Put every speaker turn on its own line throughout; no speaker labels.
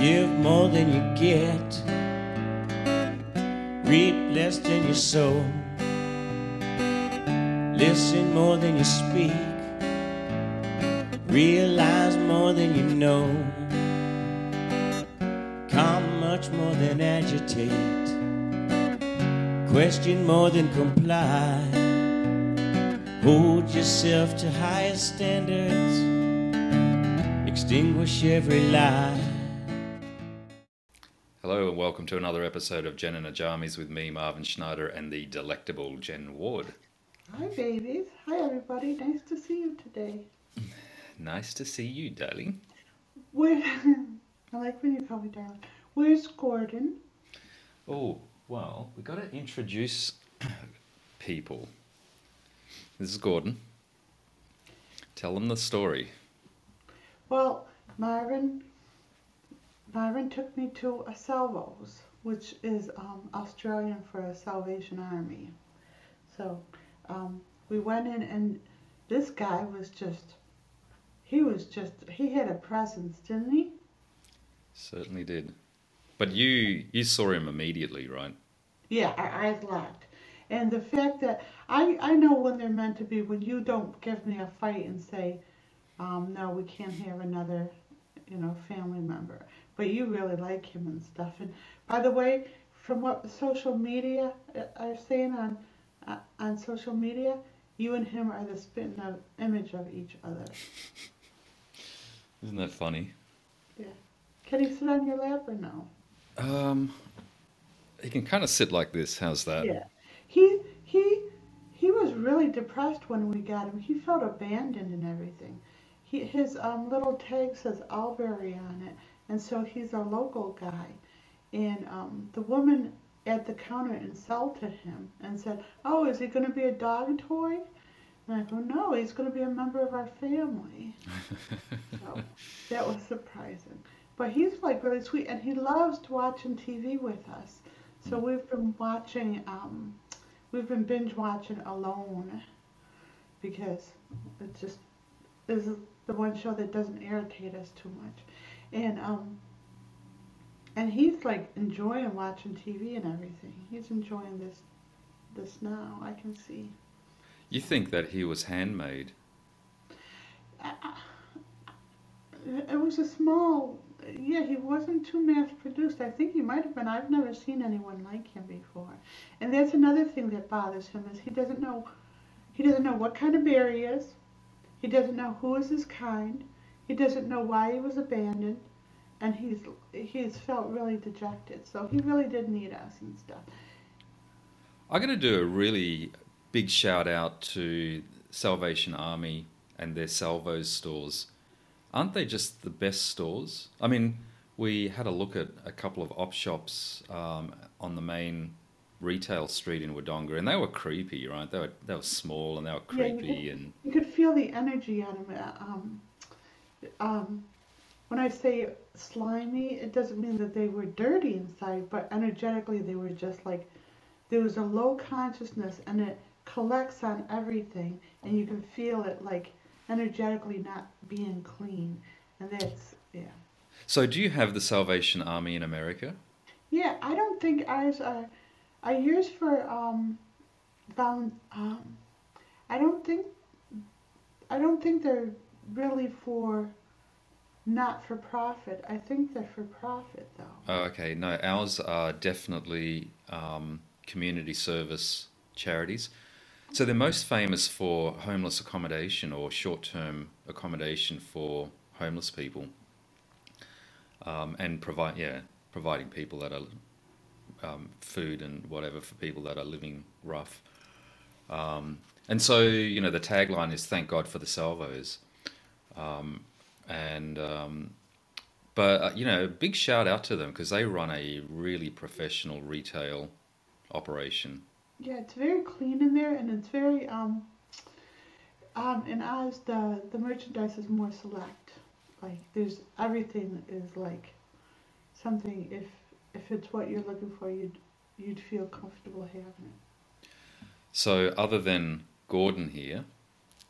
Give more than you get. Reap less than you sow. Listen more than you speak. Realize more than you know. Calm much more than agitate. Question more than comply. Hold yourself to higher standards. Extinguish every lie.
Hello and welcome to another episode of Jen and Ajamis with me, Marvin Schneider, and the delectable Jen Ward.
Hi, babies. Hi, everybody. Nice to see you today.
Nice to see you, darling.
Where I like when you call me darling. Where's Gordon?
Oh, well, we've got to introduce people. This is Gordon. Tell them the story.
Well, Myron. Myron took me to a Salvos, which is um, Australian for a Salvation Army. So um, we went in, and this guy was just. He was just. He had a presence, didn't he?
Certainly did. But you you saw him immediately, right?
Yeah, our eyes locked. And the fact that I, I know when they're meant to be, when you don't give me a fight and say, um, no, we can't have another, you know, family member. But you really like him and stuff. And by the way, from what social media uh, are saying on uh, on social media, you and him are the spitting of image of each other.
Isn't that funny?
Yeah. Can he sit on your lap or no?
Um, he can kind of sit like this. How's that?
Yeah. He he he was really depressed when we got him. He felt abandoned and everything. He his um little tag says Albury on it, and so he's a local guy. And um the woman at the counter insulted him and said, "Oh, is he going to be a dog toy?" And I go, "No, he's going to be a member of our family." so that was surprising. But he's like really sweet, and he loves watching TV with us. So we've been watching, um, we've been binge watching Alone because it just is the one show that doesn't irritate us too much, and um, and he's like enjoying watching TV and everything. He's enjoying this this now. I can see.
You think that he was handmade?
It was a small, yeah, he wasn't too mass produced. I think he might have been. I've never seen anyone like him before. And that's another thing that bothers him is he doesn't know, he doesn't know what kind of bear he is. He doesn't know who is his kind. He doesn't know why he was abandoned. And he's he's felt really dejected. So he really did need us and stuff.
I'm going to do a really big shout out to Salvation Army and their Salvos stores. Aren't they just the best stores? I mean, we had a look at a couple of op shops um, on the main retail street in Wodonga, and they were creepy, right? They were they were small and they were
Yeah, you
creepy,
could-
and
You could feel the energy on him. uh, Um, um, when I say slimy, it doesn't mean that they were dirty inside, but energetically they were just like there was a low consciousness and it collects on everything, and you can feel it like energetically not being clean, and that's yeah.
so do you have the Salvation Army in America?
Yeah, I don't think ours are. Are yours for um? Um, I don't think. I don't think they're really for. Not for profit. I think they're for profit though.
Oh, okay. No, ours are definitely um, community service charities. So they're most famous for homeless accommodation or short term accommodation for homeless people, um, and provide yeah providing people that are um, food and whatever for people that are living rough. Um, and so you know the tagline is "Thank God for the Salvos," um, and um, but uh, you know, big shout out to them because they run a really professional retail operation.
Yeah, it's very clean in there, and it's very um. Um, in the the merchandise is more select. Like there's everything is like something. If if it's what you're looking for, you'd you'd feel comfortable having it.
So, other than Gordon here,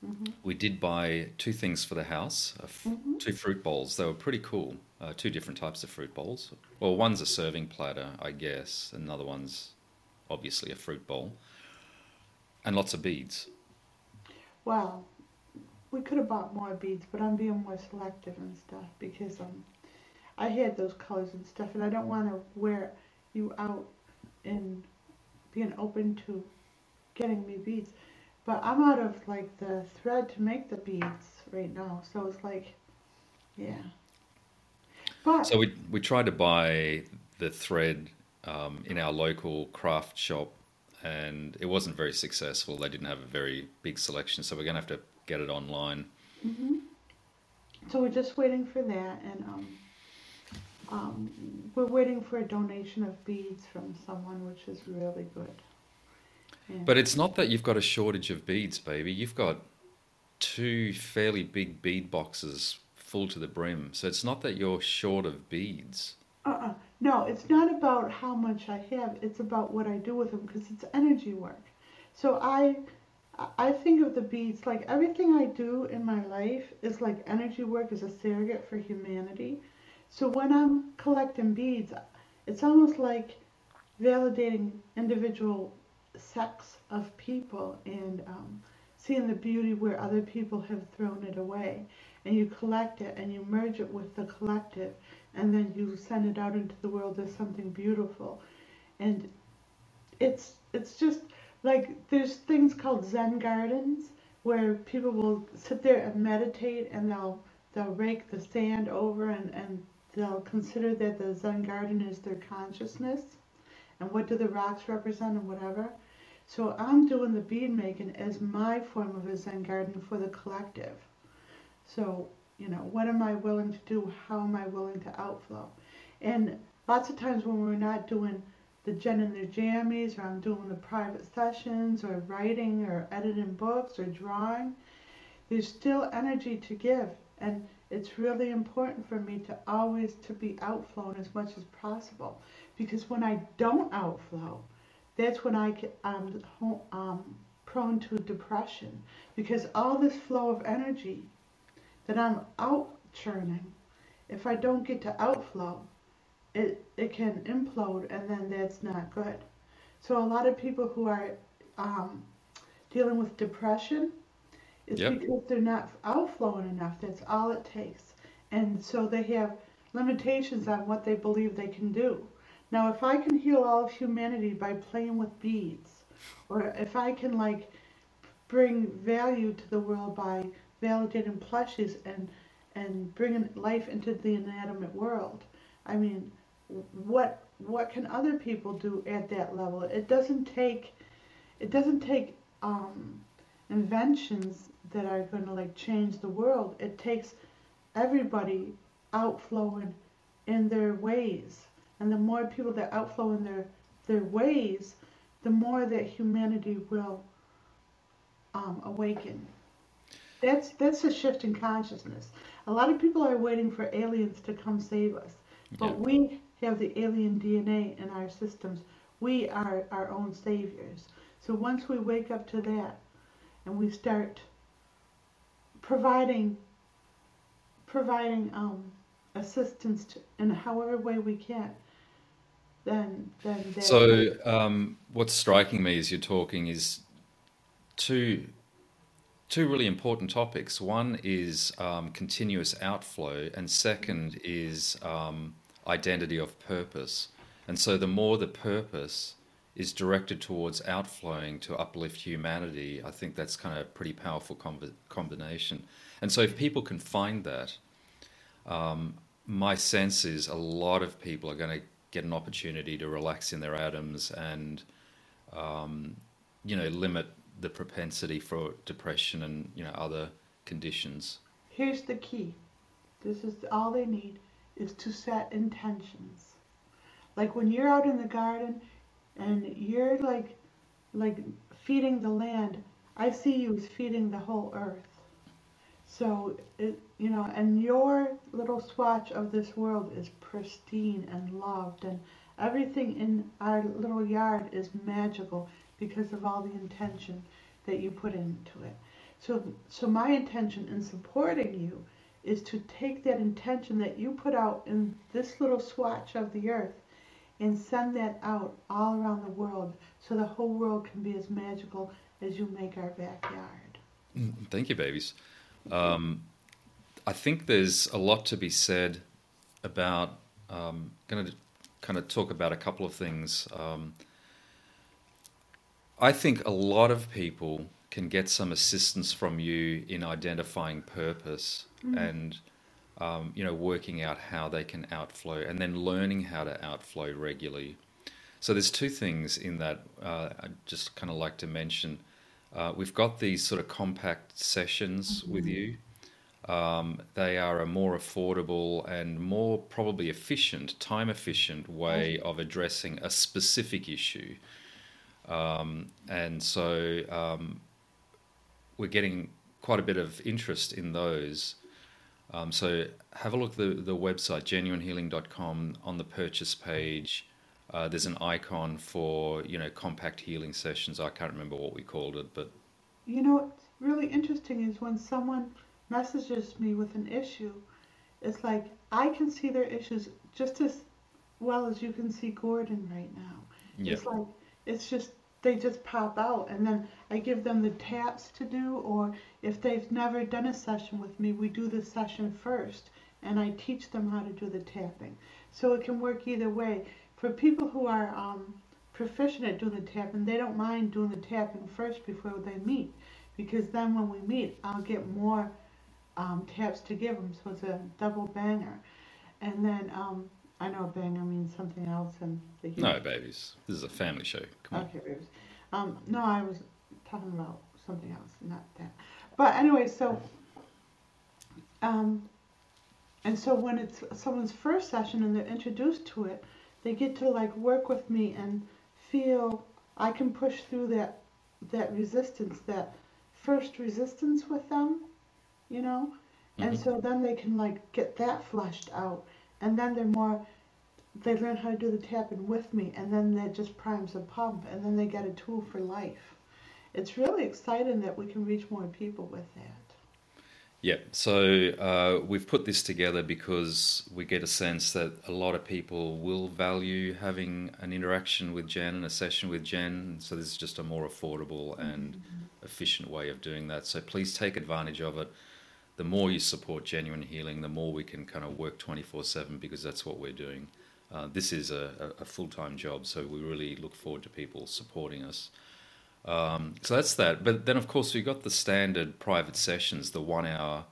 Mhm.
we did buy two things for the house: f-
Mhm.
two fruit bowls. They were pretty cool. uh, two different types of fruit bowls. Well, one's a serving platter, I guess. Another one's obviously a fruit bowl, and lots of beads.
Well, we could have bought more beads, but I'm being more selective and stuff because um, I had those colors and stuff, and I don't want to wear you out in being open to getting me beads. But I'm out of like the thread to make the beads right now, so it's like, yeah. But
So we we tried to buy the thread um, in our local craft shop, and it wasn't very successful. They didn't have a very big selection, so we're gonna have to get it online.
so we're just waiting for that, and um, um, we're waiting for a donation of beads from someone, which is really good.
But it's not that you've got a shortage of beads, baby. You've got two fairly big bead boxes full to the brim. So it's not that you're short of beads.
Uh-uh. No, it's not about how much I have. It's about what I do with them because it's energy work. So I, I think of the beads like everything I do in my life is like energy work is a surrogate for humanity. So when I'm collecting beads, it's almost like validating individual sects of people and um, seeing the beauty where other people have thrown it away. And you collect it and you merge it with the collective and then you send it out into the world as something beautiful. And it's it's just like there's things called Zen gardens where people will sit there and meditate and they'll they'll rake the sand over and, and they'll consider that the Zen garden is their consciousness and what do the rocks represent and whatever. So I'm doing the bead making as my form of a Zen garden for the collective. So, you know, what am I willing to do? How am I willing to outflow? And lots of times when we're not doing the Jen and their jammies, or I'm doing the private sessions, or writing, or editing books, or drawing, there's still energy to give. And it's really important for me to always to be outflowing as much as possible. Because when I don't outflow, that's when I get, I'm ho- um, prone to depression. Because all this flow of energy that I'm out churning, if I don't get to outflow, it, it can implode and then that's not good. So a lot of people who are um, dealing with depression, it's
Yep.
because they're not outflowing enough. That's all it takes. And so they have limitations on what they believe they can do. Now, if I can heal all of humanity by playing with beads, or if I can like bring value to the world by validating plushies and and bringing life into the inanimate world, I mean, what what can other people do at that level? It doesn't take it doesn't take um, inventions that are going to like change the world. It takes everybody outflowing in their ways, and the more people that outflow in their their ways, the more that humanity will um, awaken. That's that's a shift in consciousness. A lot of people are waiting for aliens to come save us, but
Yeah.
we have the alien DNA in our systems. We are our own saviors. So once we wake up to that, and we start providing providing um, assistance to, in however way we can, then then there-
So um, what's striking me as you're talking is two two really important topics. One is um, continuous outflow, and second is um, identity of purpose. And so the more the purpose is directed towards outflowing to uplift humanity, I think that's kind of a pretty powerful combi- combination. And so if people can find that, um, my sense is a lot of people are going to get an opportunity to relax in their atoms and um, you know limit the propensity for depression and you know other conditions.
Here's the key. This is all they need is to set intentions. Like when you're out in the garden and you're like like feeding the land, I see you as feeding the whole earth. So it you know, and your little swatch of this world is pristine and loved and everything in our little yard is magical because of all the intention that you put into it. So so my intention in supporting you is to take that intention that you put out in this little swatch of the earth and send that out all around the world so the whole world can be as magical as you make our backyard.
Mm, thank you, babies. Um, I think there's a lot to be said about. Um, going to kind of talk about a couple of things. Um, I think a lot of people can get some assistance from you in identifying purpose and um, you know working out how they can outflow and then learning how to outflow regularly. So there's two things in that uh, I just kind of like to mention. Uh, we've got these sort of compact sessions with you. Um, they are a more affordable and more probably efficient, time efficient way of addressing a specific issue. Um, and so um, we're getting quite a bit of interest in those. Um, so have a look at the, the website, jenuinehealing.com. On the purchase page, uh, there's an icon for, you know, compact healing sessions. I can't remember what we called it, but
You know what's really interesting is when someone messages me with an issue, it's like I can see their issues just as well as you can see Gordon right now.
yeah,
It's like it's just they just pop out and then I give them the taps to do or if they've never done a session with me, we do the session first and I teach them how to do the tapping. So it can work either way. For people who are um, proficient at doing the tapping, they don't mind doing the tapping first before they meet because then when we meet, I'll get more um, taps to give them. So it's a double banger. And then um, I know banger means something else the
no, babies. This is a family show. Come on.
Okay, babies. Um, no, I was talking about something else, not that. But anyway, so, um, and so when it's someone's first session and they're introduced to it, they get to like work with me and feel I can push through that that resistance, that first resistance with them, you know, and
Mhm.
so then they can like get that flushed out, and then they're more they learn how to do the tapping with me and then that just primes the pump and then they get a tool for life. It's really exciting that we can reach more people with that
Yeah, so uh, we've put this together because we get a sense that a lot of people will value having an interaction with Jen and a session with Jen. So this is just a more affordable and efficient way of doing that. So please take advantage of it. The more you support genuine healing, the more we can kind of work 24 7 because that's what we're doing. Uh, this is a, a full time job, so we really look forward to people supporting us. Um, so that's that. But then, of course, we've got the standard private sessions, the one hour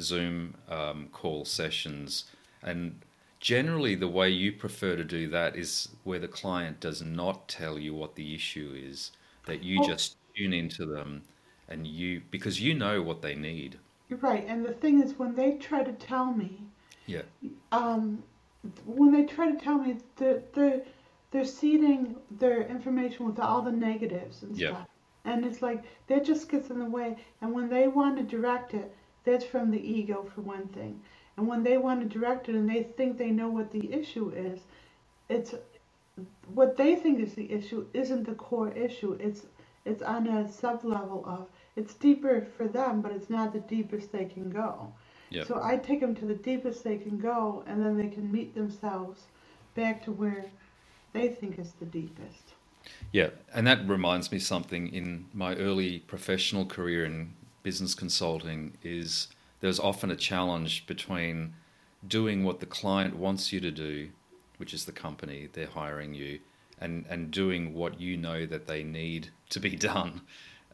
Zoom um, call sessions. And generally, the way you prefer to do that is where the client does not tell you what the issue is, that you
Oh.
just tune into them and you, because you know what they need.
you're right and the thing is when they try to tell me
Yeah.
um, when they try to tell me they're, they're, they're seeding their information with all the negatives and
Yeah.
stuff. And it's like that just gets in the way. And when they want to direct it that's from the ego for one thing. And when they want to direct it and they think they know what the issue is it's what they think is the issue isn't the core issue. It's it's on a sub level of it's deeper for them but it's not the deepest they can go.
Yep.
so i take them to the deepest they can go and then they can meet themselves back to where they think is the deepest
Yeah, and that reminds me something in my early professional career in business consulting is there's often a challenge between doing what the client wants you to do, which is the company they're hiring you, and and doing what you know that they need to be done,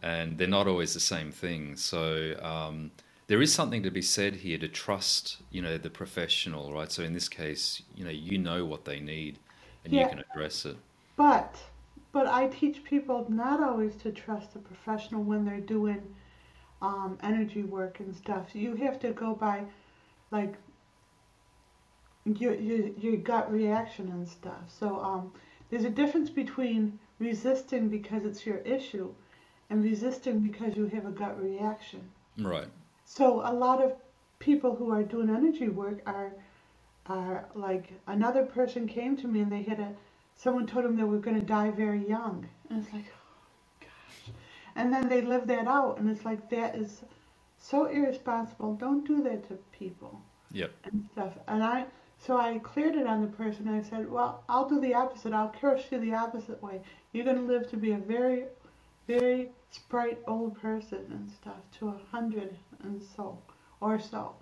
and they're not always the same thing. So. Um, there is something to be said here to trust, you know, the professional, right? So in this case, you know, you know what they need, and you can address it.
but but i teach people not always to trust a professional when they're doing um, energy work and stuff you have to go by like your, your, your gut reaction and stuff so um, there's a difference between resisting because it's your issue and resisting because you have a gut reaction
Right.
so a lot of people who are doing energy work are are like another person came to me and they had a someone told them they were going to die very young and it's like oh gosh and then they live that out and it's like that is so irresponsible. Don't do that to people
Yep.
and stuff. And I, so I cleared it on the person. I said, well, I'll do the opposite. I'll curse you the opposite way. You're going to live to be a very, very sprite old person and stuff to a hundred and so, or so.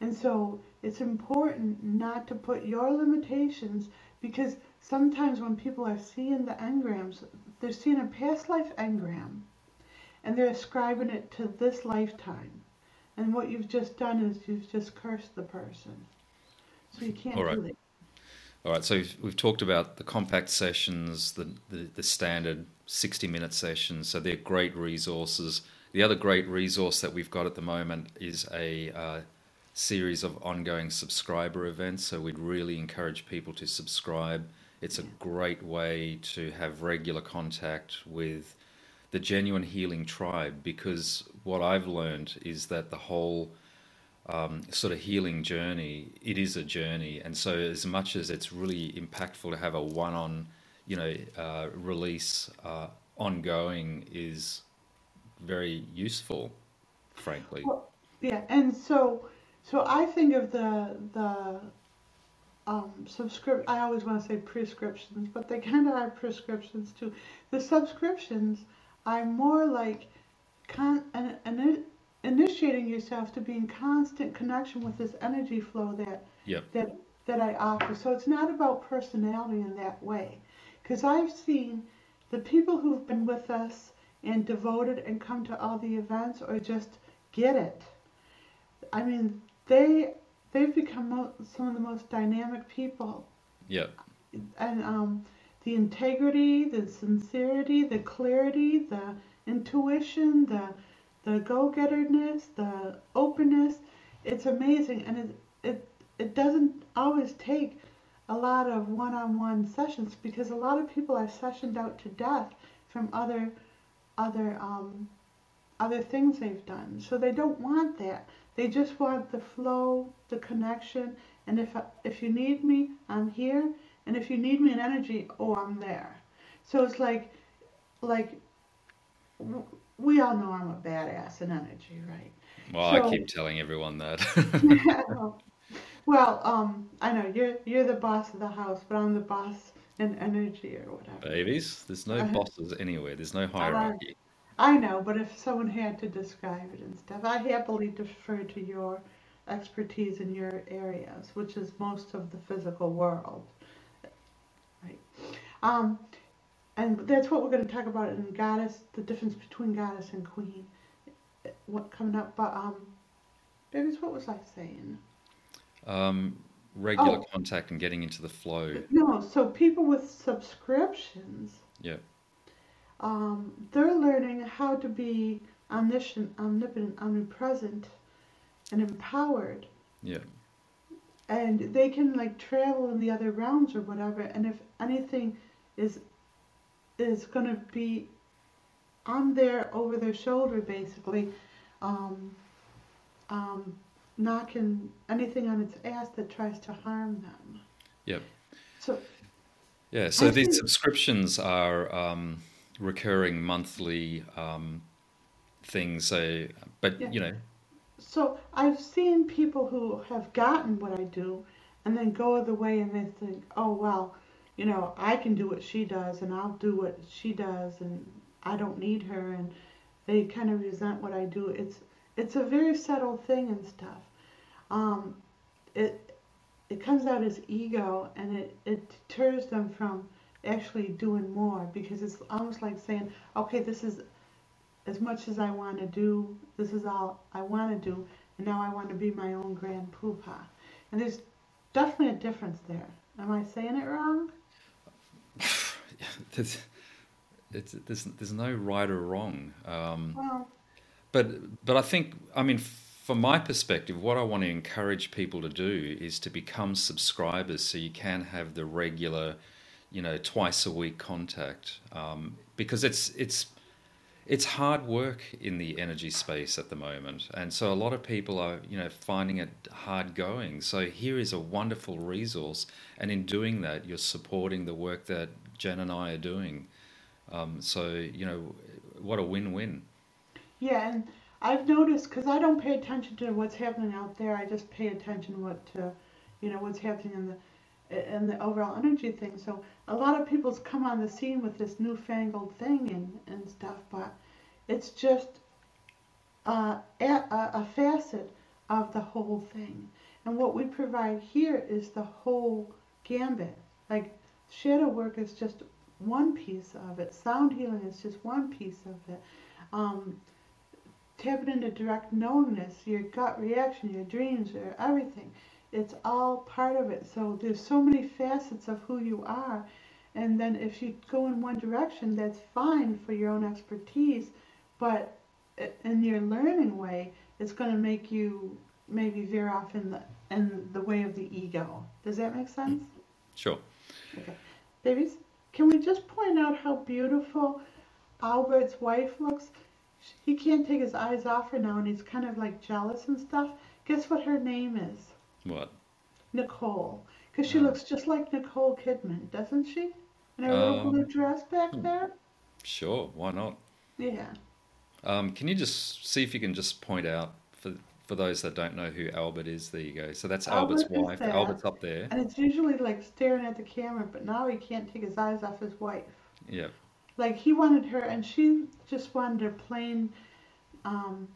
And so it's important not to put your limitations because sometimes when people are seeing the engrams, they're seeing a past life engram and they're ascribing it to this lifetime. And what you've just done is you've just cursed the person. So you can't
All right.
do that.
All right, so we've, we've talked about the compact sessions, the, the, the standard 60 minute sessions, so they're great resources. The other great resource that we've got at the moment is a uh, series of ongoing subscriber events, so we'd really encourage people to subscribe. It's a great way to have regular contact with the genuine healing tribe because what I've learned is that the whole um, sort of healing journey, it is a journey. And so, as much as it's really impactful to have a one on, you know, uh, release uh, ongoing is very useful, frankly.
Well, yeah, and so so I think of the the um, subscrip. I always want to say prescriptions, but they kind of are prescriptions too. The subscriptions are more like con- an, an, initiating yourself to be in constant connection with this energy flow that
Yep.
that that I offer. So it's not about personality in that way, because I've seen the people who've been with us and devoted and come to all the events or just get it. I mean, they they've become mo- some of the most dynamic people,
Yep.
and um, the integrity, the sincerity, the clarity, the intuition, the the go-getterness, the openness. It's amazing, and it it it doesn't always take a lot of one-on-one sessions because a lot of people are sessioned out to death from other other um, other things they've done. So they don't want that. They just want the flow, the connection, and if if you need me, I'm here, and if you need me in energy, oh, I'm there. So it's like like we all know I'm a badass in energy, right?
Well, I keep telling everyone that.
well, um, I know you're you're the boss of the house, but I'm the boss in energy or whatever.
Babies, there's no
Uh-huh.
bosses anywhere. There's no hierarchy.
I know, but if someone had to describe it and stuff, I happily defer to your expertise in your areas, which is most of the physical world. Right. Um, and that's what we're going to talk about in goddess, the difference between goddess and queen. What coming up? But um, babies, what was I saying?
Um, regular
Oh.
contact and getting into the flow.
No, so people with subscriptions,
Yeah.
Um, they're learning how to be omniscient, omnipotent, omnipresent, and empowered.
Yeah.
And they can like travel in the other realms or whatever. And if anything is is gonna be on there over their shoulder, basically, um, um, knocking anything on its ass that tries to harm them.
Yep.
So
Yeah, so
I
these
think-
subscriptions are um, recurring monthly um, things. So, but
Yeah.
you know,
So I've seen people who have gotten what I do and then go the way and they think, oh, well, you know, I can do what she does and I'll do what she does and I don't need her and they kind of resent what I do. It's it's a very subtle thing and stuff. Um, it it comes out as ego and it, it deters them from actually doing more because it's almost like saying, okay, this is as much as I want to do, this is all I want to do, and now I want to be my own grand poobah. And there's definitely a difference there. Am I saying it wrong?
there's, it's, there's there's no right or wrong. Um,
Well,
But but I think I mean from my perspective, what I want to encourage people to do is to become subscribers, so you can have the regular, you know, twice a week contact, um, because it's it's it's hard work in the energy space at the moment, and so a lot of people are you know finding it hard going. So here is a wonderful resource, and in doing that, you're supporting the work that Jen and I are doing. Um, so you know, what a win-win.
yeah, and I've noticed because I don't pay attention to what's happening out there. I just pay attention what to, you know, what's happening in the in the overall energy thing. So a lot of people's come on the scene with this newfangled thing and, and stuff, but it's just uh, a, a facet of the whole thing. And what we provide here is the whole gambit. Like shadow work is just one piece of it. Sound healing is just one piece of it. Um, tapping into direct knowingness, your gut reaction, your dreams, your everything. It's all part of it. So there's so many facets of who you are. And then if you go in one direction, that's fine for your own expertise. But in your learning way, it's going to make you maybe veer off in the in the way of the ego. Does that make sense?
Sure.
Okay. Babies, can we just point out how beautiful Albert's wife looks? He can't take his eyes off her now, and he's kind of like jealous and stuff. Guess what her name is?
What?
Nicole. Because she
Oh.
looks just like Nicole Kidman, doesn't she? In her little
Um,
blue dress back there?
Sure. Why not?
Yeah.
Um, can you just see if you can just point out for for those that don't know who Albert is? There you go. So that's Albert's
Albert is
wife.
there.
Albert's up there.
And it's usually like staring at the camera, but now he can't take his eyes off his wife.
Yeah.
Like he wanted her, and she just wanted a plain, um,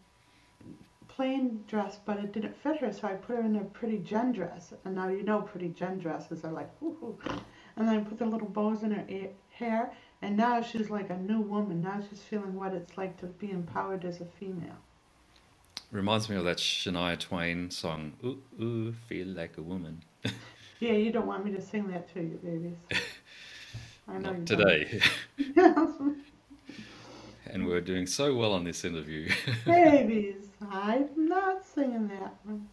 plain dress, but it didn't fit her, so I put her in a pretty gen dress. And now you know pretty gen dresses are like, woohoo. And then I put the little bows in her ear, hair, and now she's like a new woman. Now she's feeling what it's like to be empowered as a female.
Reminds me of that Shania Twain song. Ooh, ooh, feel like a woman.
Yeah, you don't want me to sing that to you, babies. I know
Not today. And we're doing so well on this interview.
babies, I'm not singing that one.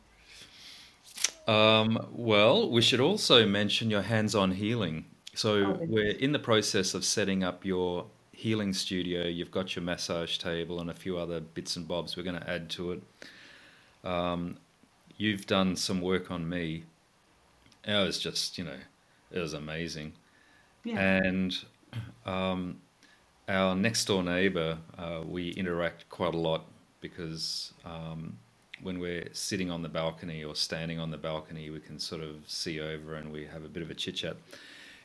Um, well, we should also mention your hands-on healing. So
Okay.
we're in the process of setting up your healing studio. You've got your massage table and a few other bits and bobs we're going to add to it. Um, you've done some work on me. It was just, you know, it was amazing.
Yeah.
And um, our next door neighbor, uh, we interact quite a lot because um, when we're sitting on the balcony or standing on the balcony, we can sort of see over and we have a bit of a chit chat.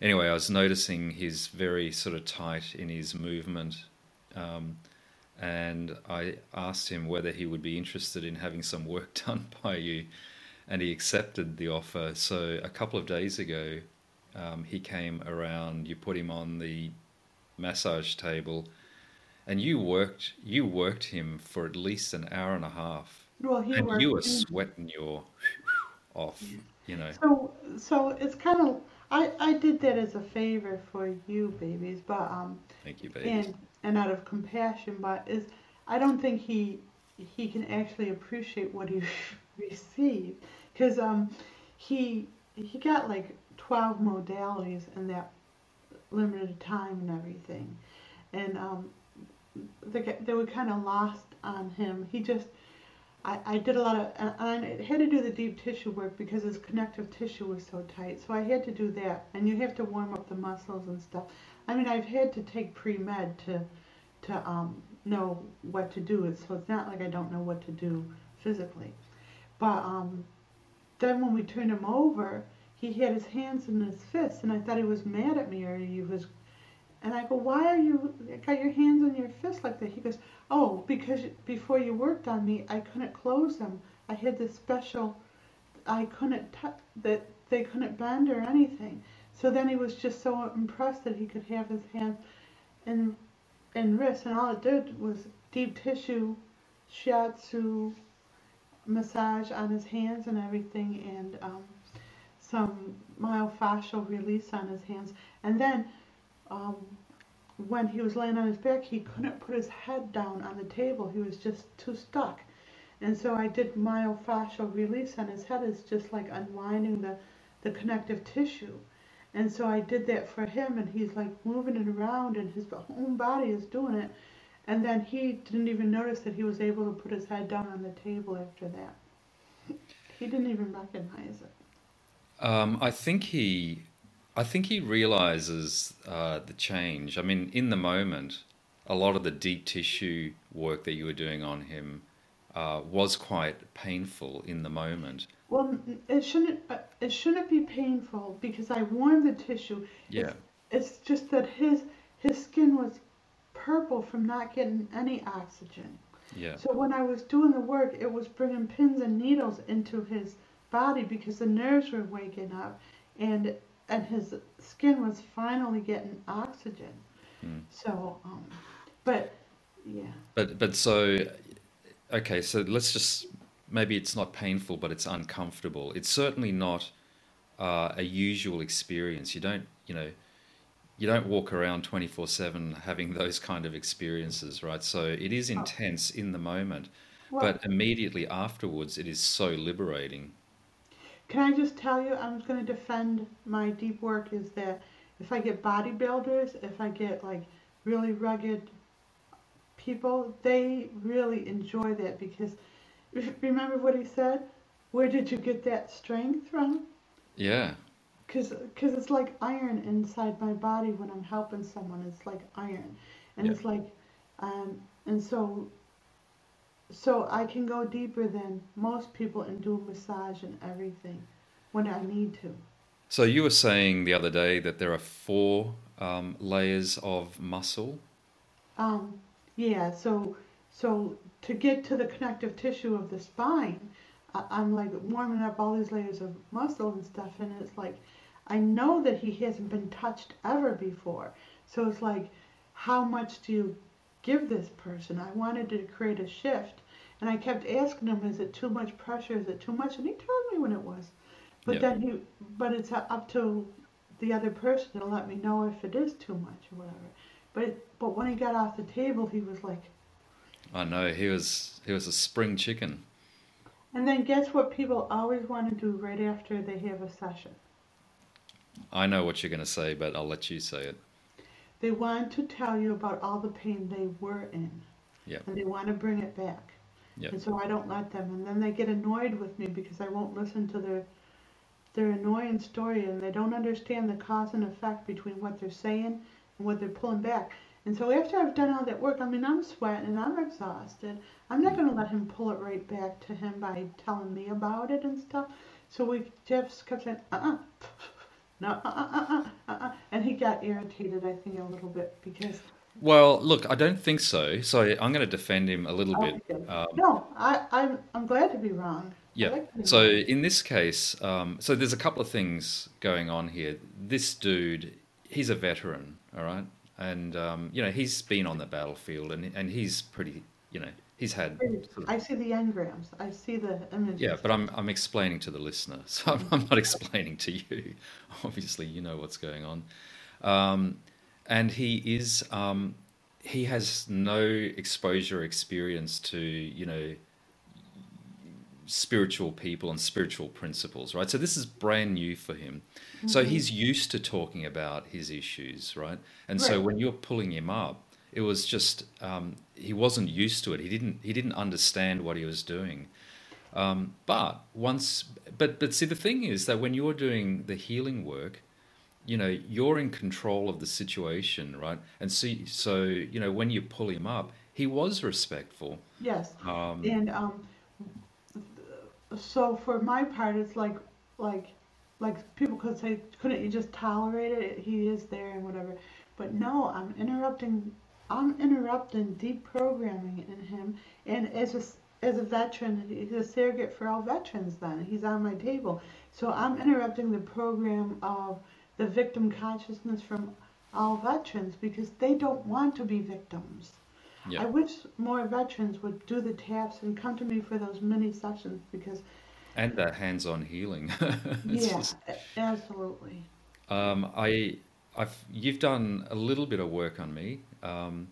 Anyway, I was noticing he's very sort of tight in his movement. Um, and I asked him whether he would be interested in having some work done by you, and he accepted the offer. So a couple of days ago, um, he came around. You put him on the massage table, and you worked. You worked him for at least an hour and a half,
Well, he
and
worked
you were
in-
sweating your off. You know.
So, so it's kind of I I did that as a favor for you, babies, but um
Thank you, baby.
and and out of compassion, but is I don't think he he can actually appreciate what he received because um he he got like twelve modalities in that limited time and everything, and um they they were kind of lost on him. He just I, I did a lot of, and I had to do the deep tissue work because his connective tissue was so tight. So I had to do that, and you have to warm up the muscles and stuff. I mean, I've had to take pre med to, to um, know what to do. So it's not like I don't know what to do physically. But um, then when we turned him over, he had his hands in his fists, and I thought he was mad at me or he was. And I go, why are you got your hands on your fists like that? He goes, Oh, because before you worked on me, I couldn't close them. I had this special, I couldn't, t- that they couldn't bend or anything. So then he was just so impressed that he could have his hands and and wrists, and all it did was deep tissue, shiatsu, massage on his hands and everything, and um, some myofascial release on his hands, and then. Um, when he was laying on his back, he couldn't put his head down on the table. He was just too stuck. And so I did myofascial release on his head. It's just like unwinding the, the connective tissue. And so I did that for him, and he's like moving it around, and his whole body is doing it. And then he didn't even notice that he was able to put his head down on the table after that. He didn't even recognize it.
Um, I think he, I think he realizes uh, the change. I mean, in the moment, a lot of the deep tissue work that you were doing on him uh, was quite painful in the moment.
Well, it shouldn't. Uh, it shouldn't be painful because I warmed the tissue.
Yeah.
It's, it's just that his his skin was purple from not getting any oxygen.
Yeah.
So when I was doing the work, it was bringing pins and needles into his body because the nerves were waking up, and and his skin was finally getting oxygen.
Hmm.
So, um, but yeah,
But but so okay, so let's just maybe it's not painful, but it's uncomfortable. It's certainly not uh, a usual experience. You don't you know you don't walk around twenty four seven having those kind of experiences, right? So it is intense in the moment,
well,
but immediately afterwards, it is so liberating.
Can I just tell you, I'm going to defend my deep work is that if I get bodybuilders, if I get like really rugged people, they really enjoy that because remember what he said? Where did you get that strength from?
Yeah,
Cause, cause it's like iron inside my body when I'm helping someone. It's like iron, and
Yeah.
it's like, um, and so, so I can go deeper than most people and do massage and everything when I need to.
So you were saying the other day that there are four um, layers of muscle.
Um, yeah. So, so to get to the connective tissue of the spine, I, I'm like warming up all these layers of muscle and stuff, and it's like, I know that he hasn't been touched ever before. So it's like, how much do you give this person? I wanted to create a shift, and I kept asking him, is it too much pressure? Is it too much? And he told me when it was. But
Yeah.
then he, but it's up to the other person to let me know if it is too much or whatever. But but when he got off the table, he was like,
I know he was he was a spring chicken.
and then guess what people always want to do right after they have a session?
I know what you're going to say, but I'll let you say it.
They want to tell you about all the pain they were in.
Yep.
And they want to bring it back.
Yep.
And so I don't let them. And then they get annoyed with me because I won't listen to their their annoying story and they don't understand the cause and effect between what they're saying and what they're pulling back. And so after I've done all that work, I mean, I'm sweating and I'm exhausted. I'm not going to let him pull it right back to him by telling me about it and stuff. So we just kept saying, uh-uh, no, uh-uh, uh-uh, uh-uh. And he got irritated, I think, a little bit because
Well, look, I don't think so. So I'm going to defend him a little bit. Um,
No, I, I'm, I'm glad to be wrong.
Yeah.
like be
So
wrong.
in this case, um, so there's a couple of things going on here. This dude, he's a veteran, all right, and um, you know he's been on the battlefield, and and he's pretty, you know, he's had. Sort of,
I see the engrams. I see the images.
yeah, but I'm I'm explaining to the listener, so I'm, I'm not explaining to you. Obviously, you know what's going on, um, and he is um, he has no exposure experience to you know spiritual people and spiritual principles, right? So this is brand new for him. So
Mm-hmm.
he's used to talking about his issues, right? And so when you're pulling him up, it was just um, he wasn't used to it. He didn't he didn't understand what he was doing. Um, but once, but but see, the thing is that when you're doing the healing work, you know you're in control of the situation, right? And see, so you know when you pull him up, he was respectful.
Yes.
Um,
And um, so for my part, it's like like like people could say, couldn't you just tolerate it? He is there and whatever. But no, I'm interrupting. I'm interrupting deep programming in him. And as a as a veteran, he's a surrogate for all veterans. Then he's on my table. So I'm interrupting the program of the victim consciousness from all veterans because they don't want to be victims.
yeah.
I wish more veterans would do the taps and come to me for those mini sessions because,
and that hands-on healing.
Yeah,
just-
absolutely.
um, I, I've you've done a little bit of work on me, um,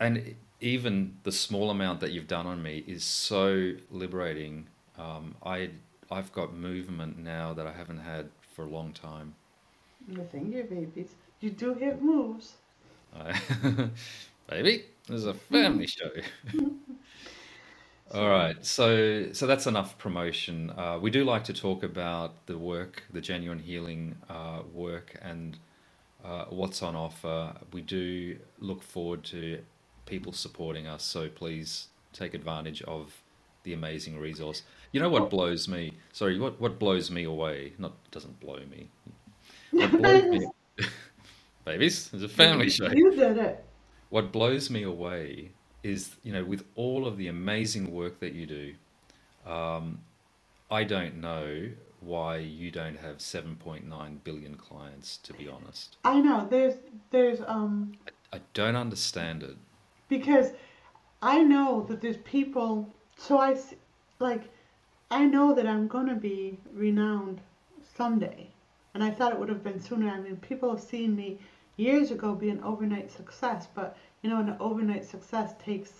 and even the small amount that you've done on me is so liberating. Um, I I've got movement now that I haven't had for a long time.
Your finger babies. You do hit moves.
I, baby, there's a family show. All right, so so that's enough promotion. Uh, we do like to talk about the work, the genuine healing uh, work, and uh, what's on offer. We do look forward to people supporting us, so please take advantage of the amazing resource. You know what blows me? Sorry, what what blows me away? Not doesn't blow me. Me, babies, it's a family show.
You did it.
What blows me away is, you know, with all of the amazing work that you do, um, I don't know why you don't have 7.9 billion clients. To be honest,
I know. There's there's um
I don't understand it.
because I know that there's people. So I like I know that I'm gonna be renowned someday, and I thought it would have been sooner. I mean, people have seen me years ago be an overnight success, but you know, an overnight success takes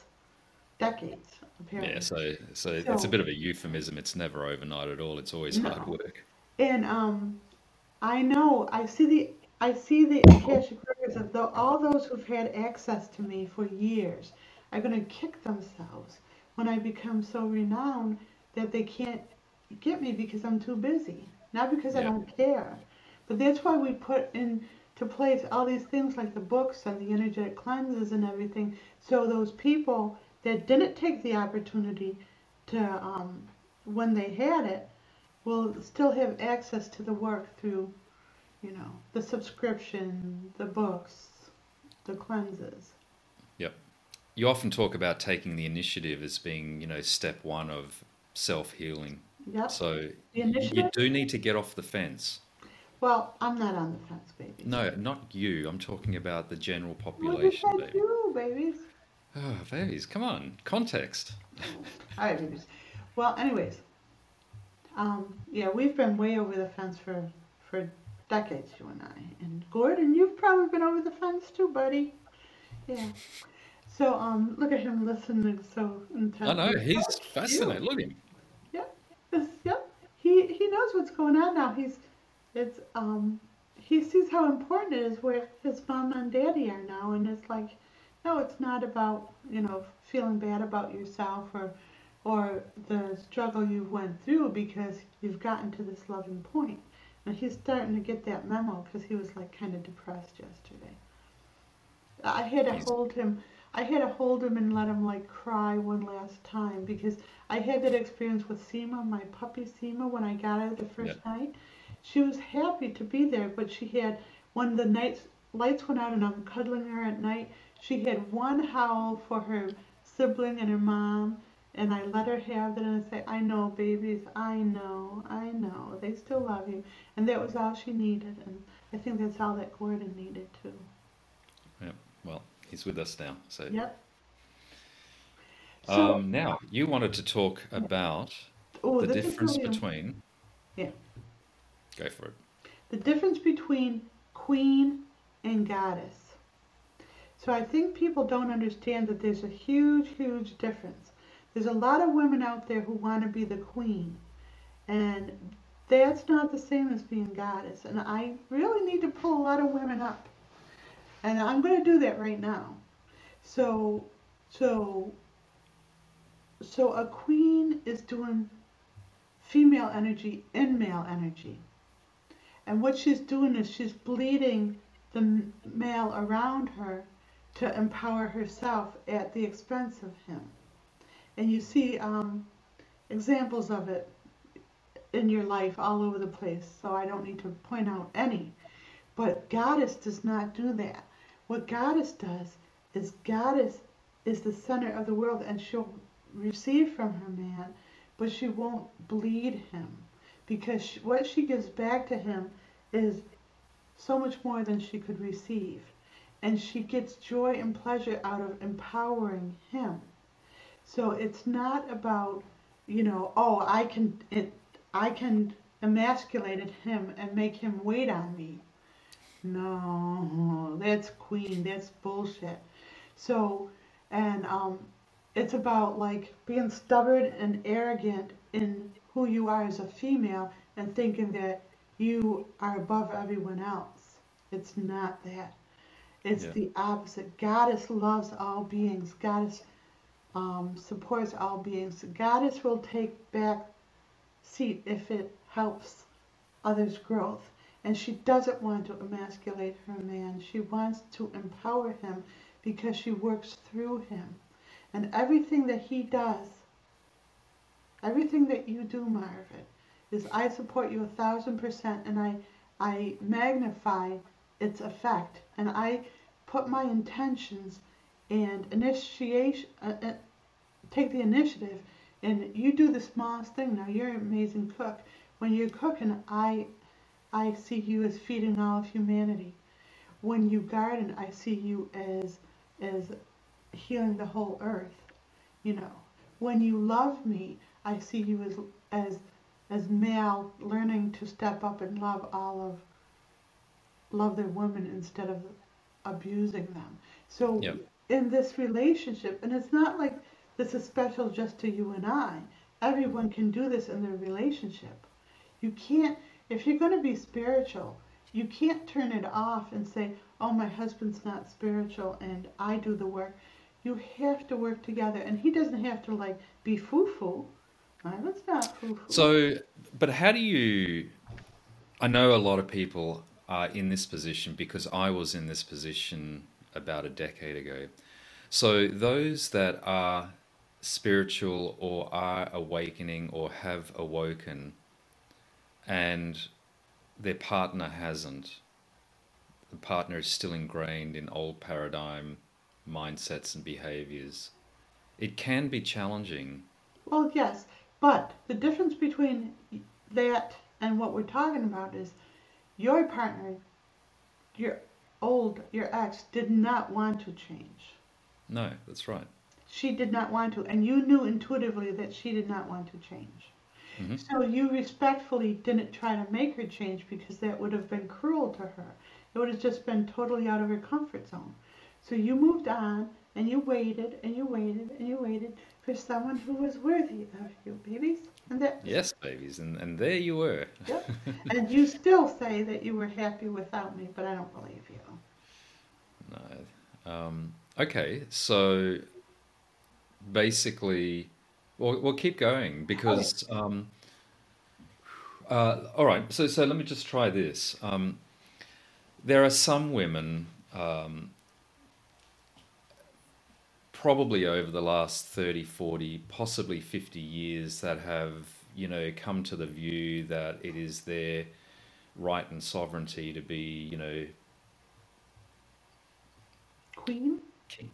decades. Apparently.
Yeah, so so it's a bit of a euphemism. It's never overnight at all. It's always
No.
hard work.
And um, I know I see the I see the Akashic records of the, all those who've had access to me for years are going to kick themselves when I become so renowned that they can't get me because I'm too busy, not because I don't care. But that's why we put into place all these things like the books and the energetic cleanses and everything, so those people that didn't take the opportunity to um, when they had it will still have access to the work through, you know, the subscription, the books, the cleanses. Yep.
You often talk about taking the initiative as being, you know, step one of self healing.
Yep.
So you do need to get off the fence.
Well, I'm not on the fence, baby.
No, not you. I'm talking about the general population, baby.
do, babies?
Oh, babies, come on, context.
All right, babies. Well, anyways, um, yeah, we've been way over the fence for for decades, you and I. And Gordon, you've probably been over the fence too, buddy. Yeah. So, um, look at him listening so intently.
I know he's fascinated. Look at him.
Yes, yep. He he knows what's going on now. He's it's um he sees how important it is where his mom and daddy are now and it's like no, it's not about, you know, feeling bad about yourself or or the struggle you went through because you've gotten to this loving point. And he's starting to get that memo because he was like kind of depressed yesterday. I had to hold him. I had to hold him and let him like cry one last time because I had that experience with Seema, my puppy Seema, when I got her the first night. She was happy to be there, but she had when the nights lights went out and I'm cuddling her at night. She had one howl for her sibling and her mom, and I let her have it and I say, "I know, babies, I know, I know, they still love you," and that was all she needed, and I think that's all that Gordon needed too.
Well, he's with us now. So
Yep. So,
um, now you wanted to talk about
oh,
the difference
really
between.
Yeah.
Go for it.
the difference between queen and goddess. So I think people don't understand that there's a huge, huge difference. There's a lot of women out there who want to be the queen, and that's not the same as being goddess. And I really need to pull a lot of women up, and I'm going to do that right now. So, so, so a queen is doing female energy in male energy. And what she's doing is she's bleeding the male around her to empower herself at the expense of him. And you see um, examples of it in your life all over the place, so I don't need to point out any. But Goddess does not do that. What Goddess does is Goddess is the center of the world and she'll receive from her man, but she won't bleed him because what she gives back to him is so much more than she could receive. And she gets joy and pleasure out of empowering him. So it's not about, you know, oh, I can it, I can emasculate him and make him wait on me. No, that's queen. That's bullshit. So, and um, it's about like being stubborn and arrogant in who you are as a female and thinking that you are above everyone else. It's not that. It's
Yeah.
the opposite. Goddess loves all beings. Goddess um, supports all beings. Goddess will take back seat if it helps others' growth. And she doesn't want to emasculate her man. She wants to empower him because she works through him. And everything that he does, everything that you do, Marvin, is I support you a thousand percent and I, I magnify its effect and I put my intentions and initiation, uh, uh, take the initiative and you do the smallest thing. Now you're an amazing cook. When you're cooking, I, I see you as feeding all of humanity. When you garden, I see you as, as healing the whole earth. You know, when you love me, I see you as, as, as male learning to step up and love all of, love their women instead of abusing them. So
Yep.
in this relationship, and it's not like this is special just to you and I. Everyone can do this in their relationship. You can't, if you're going to be spiritual, you can't turn it off and say, oh, my husband's not spiritual and I do the work. You have to work together. And he doesn't have to like be foo foo. Marvin's not foo foo.
So, but how do you? I know a lot of people in this position because I was in this position about a decade ago. So, those that are spiritual or are awakening or have awoken and their partner hasn't, the partner is still ingrained in old paradigm mindsets and behaviors, it can be challenging.
Well, yes, but the difference between that and what we're talking about is your partner, your old, your ex, did not want to change.
No, that's right.
She did not want to, and you knew intuitively that she did not want to change.
Mhm.
So you respectfully didn't try to make her change because that would have been cruel to her. It would have just been totally out of her comfort zone. So you moved on and you waited and you waited and you waited for someone who was worthy of you, babies. And that
Yes, babies, and, and there you were.
Yep. and you still say that you were happy without me, but I don't believe you.
No. Um, okay, so basically, we'll, we'll keep going because. Um, uh, all right, so so let me just try this. Um, there are some women, um, probably over the last 30, 40, possibly 50 years, that have, you know, come to the view that it is their right and sovereignty to be, you know,
Queen?
king.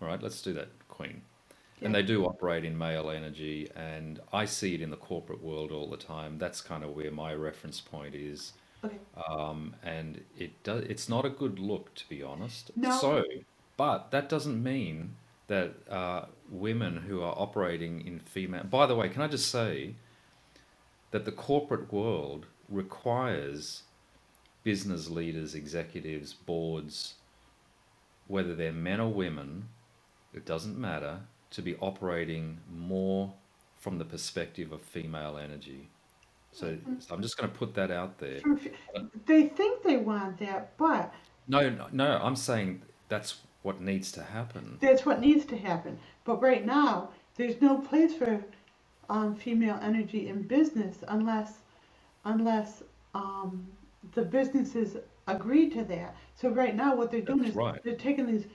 All right, let's do that, queen. And they do operate in male energy, and I see it in the corporate world all the time. That's kind of where my reference point is.
Okay.
Um, and it does, it's not a good look, to be honest.
No.
So, but that doesn't mean that uh, women who are operating in female. By the way, can I just say that the corporate world requires business leaders, executives, boards, whether they're men or women, it doesn't matter, to be operating more from the perspective of female energy. So, so I'm just going to put that out there.
They think they want that, but
No, no, no, I'm saying that's what needs to happen.
that's what needs to happen. But right now, there's no place for um, female energy in business unless unless um, the businesses agree to that. So right now, what they're doing
That's
is
right.
they're taking these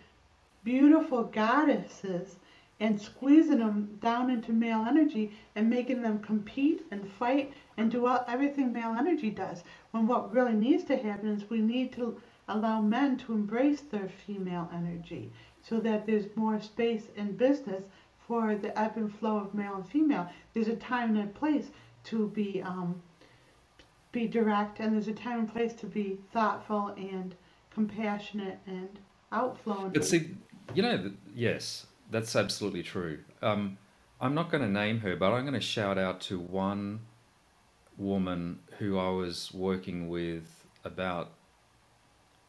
beautiful goddesses and squeezing them down into male energy and making them compete and fight and do all, everything male energy does. When what really needs to happen is we need to allow men to embrace their female energy so that there's more space in business for the ebb and flow of male and female. There's a time and a place to be um, be direct, and there's a time and place to be thoughtful and compassionate and outflowing.
But see, you know, yes, that's absolutely true. Um, I'm not going to name her, but I'm going to shout out to one woman who I was working with about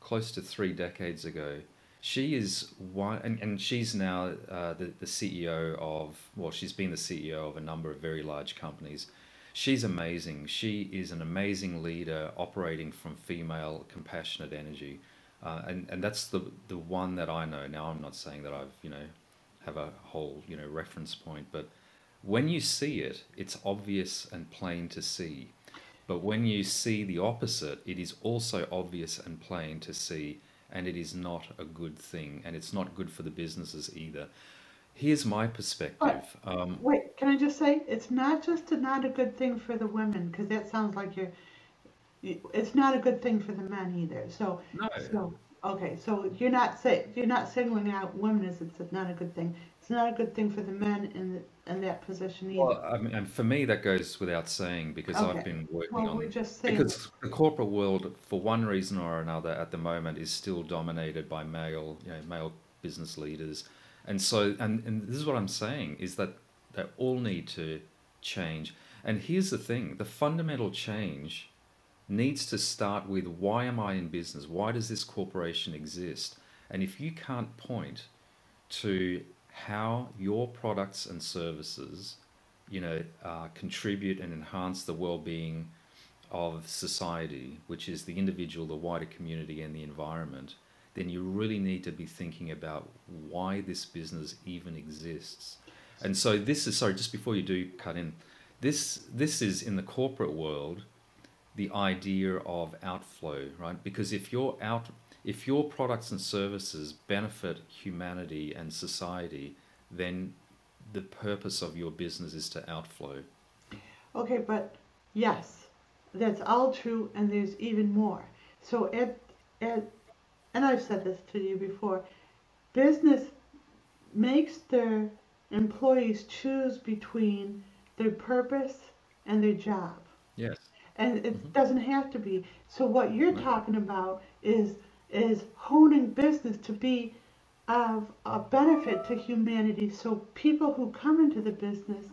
close to three decades ago. She is one, and, and she's now uh, the, the CEO of, well, she's been the CEO of a number of very large companies. She's amazing. She is an amazing leader operating from female compassionate energy. Uh, and, and that's the, the one that I know. Now, I'm not saying that I've, you know, have a whole, you know, reference point, but when you see it, it's obvious and plain to see. But when you see the opposite, it is also obvious and plain to see, and it is not a good thing, and it's not good for the businesses either. here's my
But
perspective. Um,
wait, can I just say it's not just a, not a good thing for the women because that sounds like you're. It's not a good thing for the men either. So
no,
so okay, so you're not say you're not singling out women as it's not a good thing. It's not a good thing for the men in the, in that position either.
well, I mean, and for me that goes without saying because I've been working
Well, we're
on
just saying.
because the corporate world, for one reason or another, at the moment is still dominated by male, you know, male business leaders, and so and and this is what I'm saying is that they all need to change. And here's the thing: the fundamental change needs to start with why am I in business? Why does this corporation exist? And if you can't point to how your products and services, you know, uh, contribute and enhance the well-being of society, which is the individual, the wider community, and the environment, then you really need to be thinking about why this business even exists. And so this is sorry, just before you do cut in, this this is in the corporate world the idea of outflow, right? Because if your out if your products and services benefit humanity and society, then the purpose of your business is to outflow.
Okay, but yes, that's all true, and there's even more. So at at and I've said this to you before, business makes their employees choose between their purpose and their job. And it
Mhm.
doesn't have to be. So what you're
Right.
talking about is is honing business to be of a benefit to humanity so people who come into the business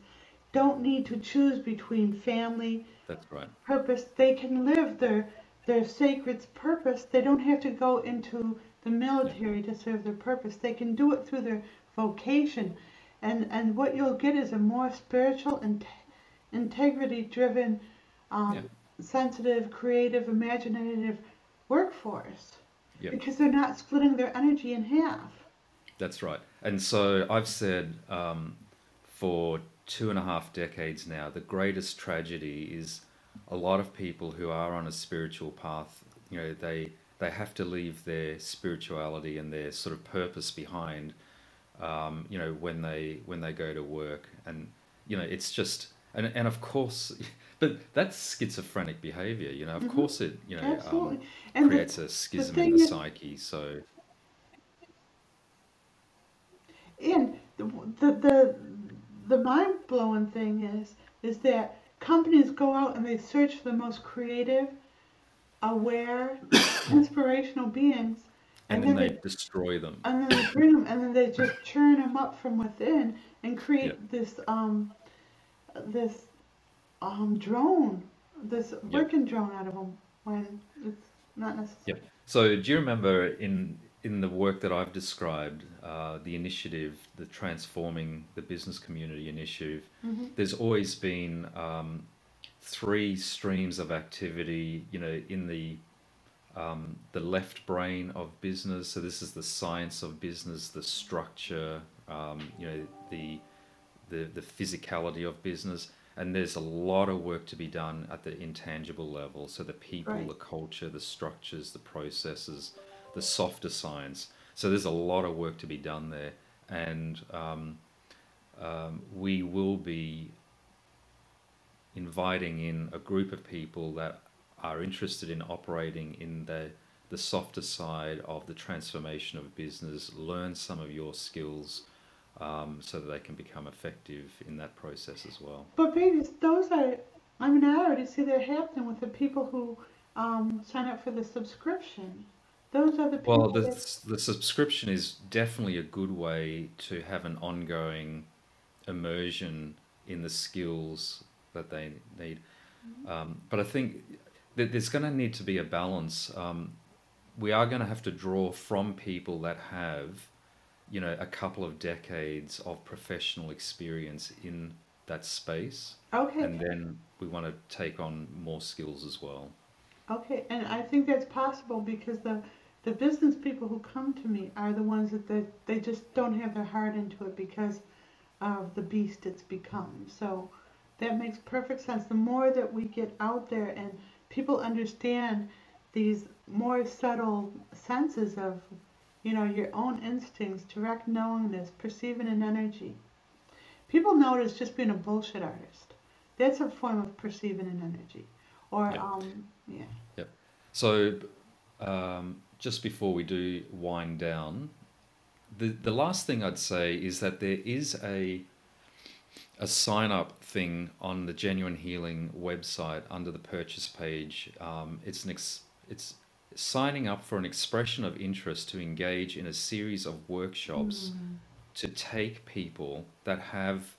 don't need to choose between family
That's right.
purpose they can live their their sacred purpose they don't have to go into the military to serve their purpose they can do it through their vocation and and what you'll get is a more spiritual and integrity driven um,
Yeah.
sensitive creative imaginative workforce
Yeah.
because they're not splitting their energy in half
That's right. And so I've said um, for two and a half decades now, the greatest tragedy is a lot of people who are on a spiritual path. You know, they they have to leave their spirituality and their sort of purpose behind. Um, you know, when they when they go to work, and you know, it's just and and of course, but that's schizophrenic behavior. You know, of
Mhm.
course it you know um,
and the,
creates a schism in the
is-
psyche. So
And the the the, the mind blowing thing is is that companies go out and they search for the most creative, aware, inspirational beings,
and
and,
then
then
they
they
destroy them.
and then they bring them and then they just churn them up from within and create
Yep.
this um this um drone, this working drone out of them when it's not necessary.
Yep. So do you remember in in the work that I've described, uh, the initiative, the transforming the business community initiative?
hmm
There's always been um, three streams of activity. You know, in the um, the left brain of business. So this is the science of business, the structure. Um, you know, the the the physicality of business. And there's a lot of work to be done at the intangible level. So the people,
Right.
the culture, the structures, the processes, the softer science. So there's a lot of work to be done there. And um, um, we will be inviting in a group of people that are interested in operating in the the softer side of the transformation of business, learn some of your skills um, so that they can become effective in that process as well.
But babies, those are, I mean, I already see that happening with the people who um, sign up for the subscription. Those are the people
Well, the,
that,
the subscription is definitely a good way to have an ongoing immersion in the skills that they need. Um, but I think that there's going to need to be a balance. Um, we are going to have to draw from people that have, you know, a couple of decades of professional experience in that space,
okay,
and then we want to take on more skills as well.
okay, and I think that's possible because the the business people who come to me are the ones that they, they just don't have their heart into it because of the beast it's become. So that makes perfect sense. The more that we get out there and people understand these more subtle senses of you know, your own instincts, direct knowingness, perceiving an energy. People notice just being a bullshit artist. That's a form of perceiving an energy. Or,
Yep.
um, yeah.
Yep. So, um, just before we do wind down, the the last thing I'd say is that there is a a sign up thing on the Jenuine Healing website under the purchase page. Um, it's an ex- it's signing up for an expression of interest to engage in a series of workshops to take people that have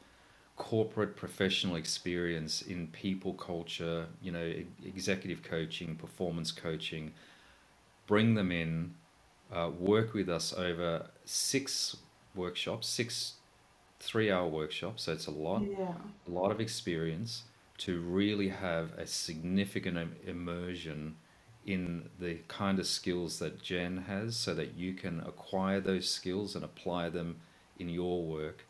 corporate professional experience in people culture, you know, executive coaching, performance coaching, bring them in, uh, work with us over six workshops, six three hour workshops. So it's a lot,
Yeah.
a lot of experience to really have a significant immersion in the kind of skills that Jen has so that you can acquire those skills and apply them in your work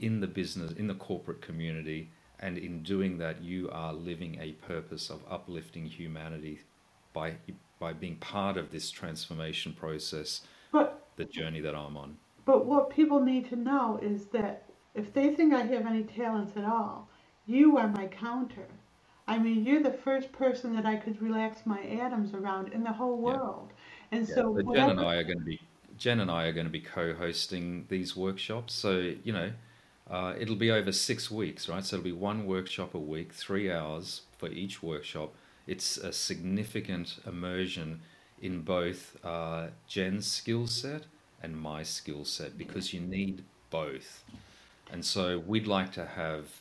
in the business in the corporate community and in doing that you are living a purpose of uplifting humanity by by being part of this transformation process
But
the journey that I'm on
But what people need to know is that if they think I have any talents at all, you are my counter. I mean, you're the first person that I could relax my atoms around in the whole
Yeah.
world. And
Yeah,
so,
so Jen and I are going to be Jen and I are going to be co-hosting these workshops. So you know, uh, it'll be over six weeks, right? So it'll be one workshop a week, three hours for each workshop. It's a significant immersion in both uh, Jen's skill set and my skill set because you need both. And so we'd like to have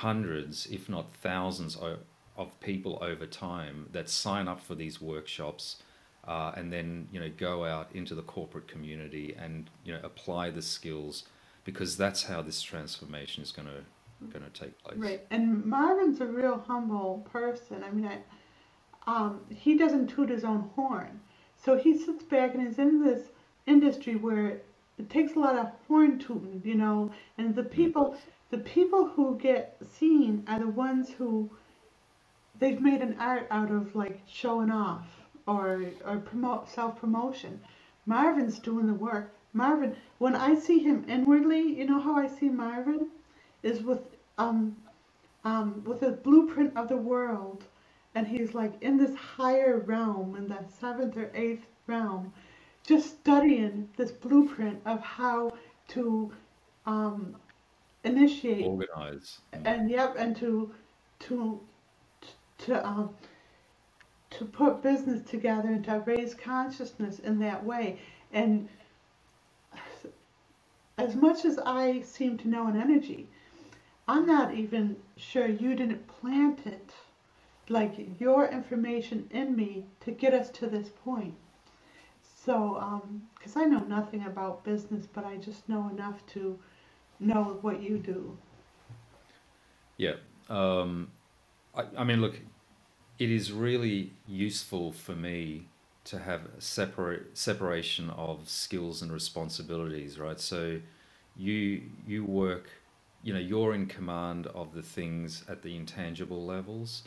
hundreds, if not thousands, of people over time that sign up for these workshops uh, and then you know go out into the corporate community and you know apply the skills because that's how this transformation is going to going to take place.
right. And Marvin's a real humble person. I mean, I, um, he doesn't toot his own horn. So he sits back and is in this industry where it takes a lot of horn tooting, you know, and the people, the people who get seen are the ones who they've made an art out of like showing off or or promote self promotion. Marvin's doing the work. Marvin, when I see him inwardly, you know how I see Marvin is with um um with a blueprint of the world, and he's like in this higher realm, in the seventh or eighth realm, just studying this blueprint of how to um initiate
Organize.
And yep, and to to to um to put business together and to raise consciousness in that way. And as much as I seem to know an energy, I'm not even sure you didn't plant it, like your information in me to get us to this point. So, um, because I know nothing about business, but I just know enough to know what you do.
Yeah. Um, I, I mean, look, it is really useful for me to have a separate separation of skills and responsibilities, right? So you you work, you know, you're in command of the things at the intangible levels,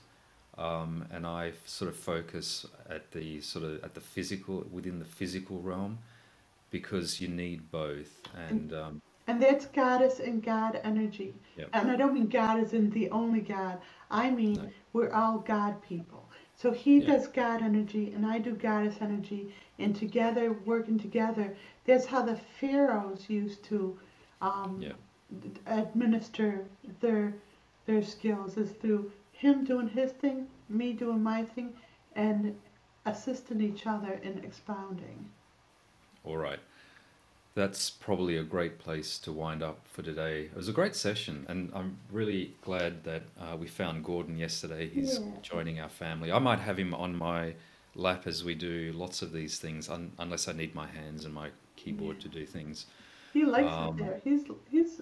um, and I sort of focus at the sort of at the physical within the physical realm, because you need both, and um,
And that's goddess and God energy.
Yep.
And I don't mean God in the only God. I mean
No.
we're all God people. So he
Yeah.
does God energy and I do goddess energy and together, working together, that's how the pharaohs used to um, d- administer their their skills is through him doing his thing, me doing my thing, and assisting each other in expounding.
All right. That's probably a great place to wind up for today. It was a great session, and I'm really glad that uh, we found Gordon yesterday. He's
Yeah.
joining our family. I might have him on my lap as we do lots of these things, un- unless I need my hands and my keyboard to do things.
He likes
Um,
it there. He's he's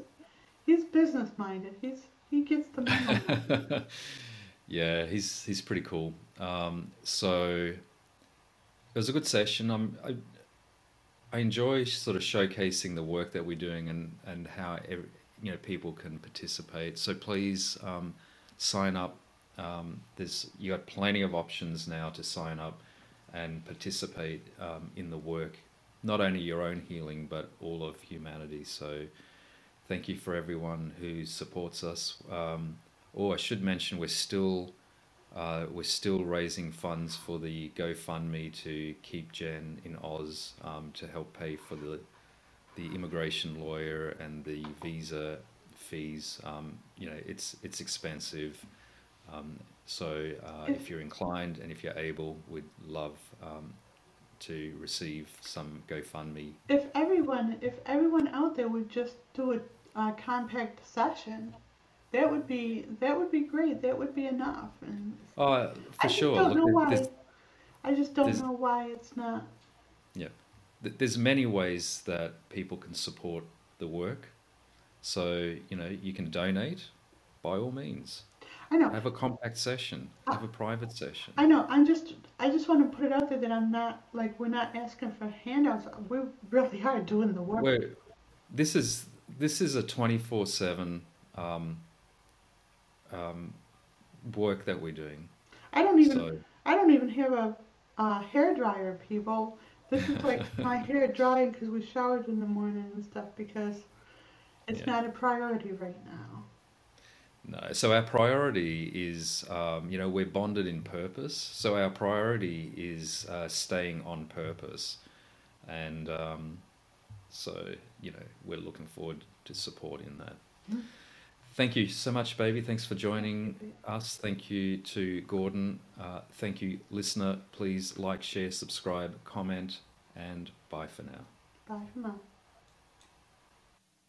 he's business minded. He's he gets the memo.
yeah, he's he's pretty cool. Um, so it was a good session. I'm, I I enjoy sort of showcasing the work that we're doing and and how ev you know people can participate. So please um, sign up. Um, there's you got plenty of options now to sign up and participate um, in the work not only your own healing but all of humanity. So thank you for everyone who supports us. Um, oh, I should mention we're still uh, we're still raising funds for the GoFundMe to keep Jen in Oz um, to help pay for the the immigration lawyer and the visa fees. Um, you know, it's it's expensive. Um, so uh, if you're inclined and if you're able, we'd love um, to receive some GoFundMe.
If everyone, if everyone out there would just do a, a compact session, that would be that would be great. That would be enough. And
Uh, for
I just
sure.
don't know why. I just don't know why it's not.
yeah, there's many ways that people can support the work. So you know, you can donate by all means.
I know.
Have a compact session. Have a private session.
I know. I'm just. I just want to put it out there that I'm not like we're not asking for handouts. We really are doing the work.
We're, this is this is a twenty four seven um, work that we're doing.
I don't even.
So
I don't even have a, a hair dryer, people. This is like my hair drying because we showered in the morning and stuff because it's
Yeah.
not a priority right now.
no. So our priority is um, you know we're bonded in purpose. So our priority is uh, staying on purpose, and um, so you know we're looking forward to supporting that.
Mm.
Thank you so much, baby. Thanks for joining us. Thank you to Gordon. Uh, thank you, listener. Please like, share, subscribe, comment, and bye for now.
Bye for now.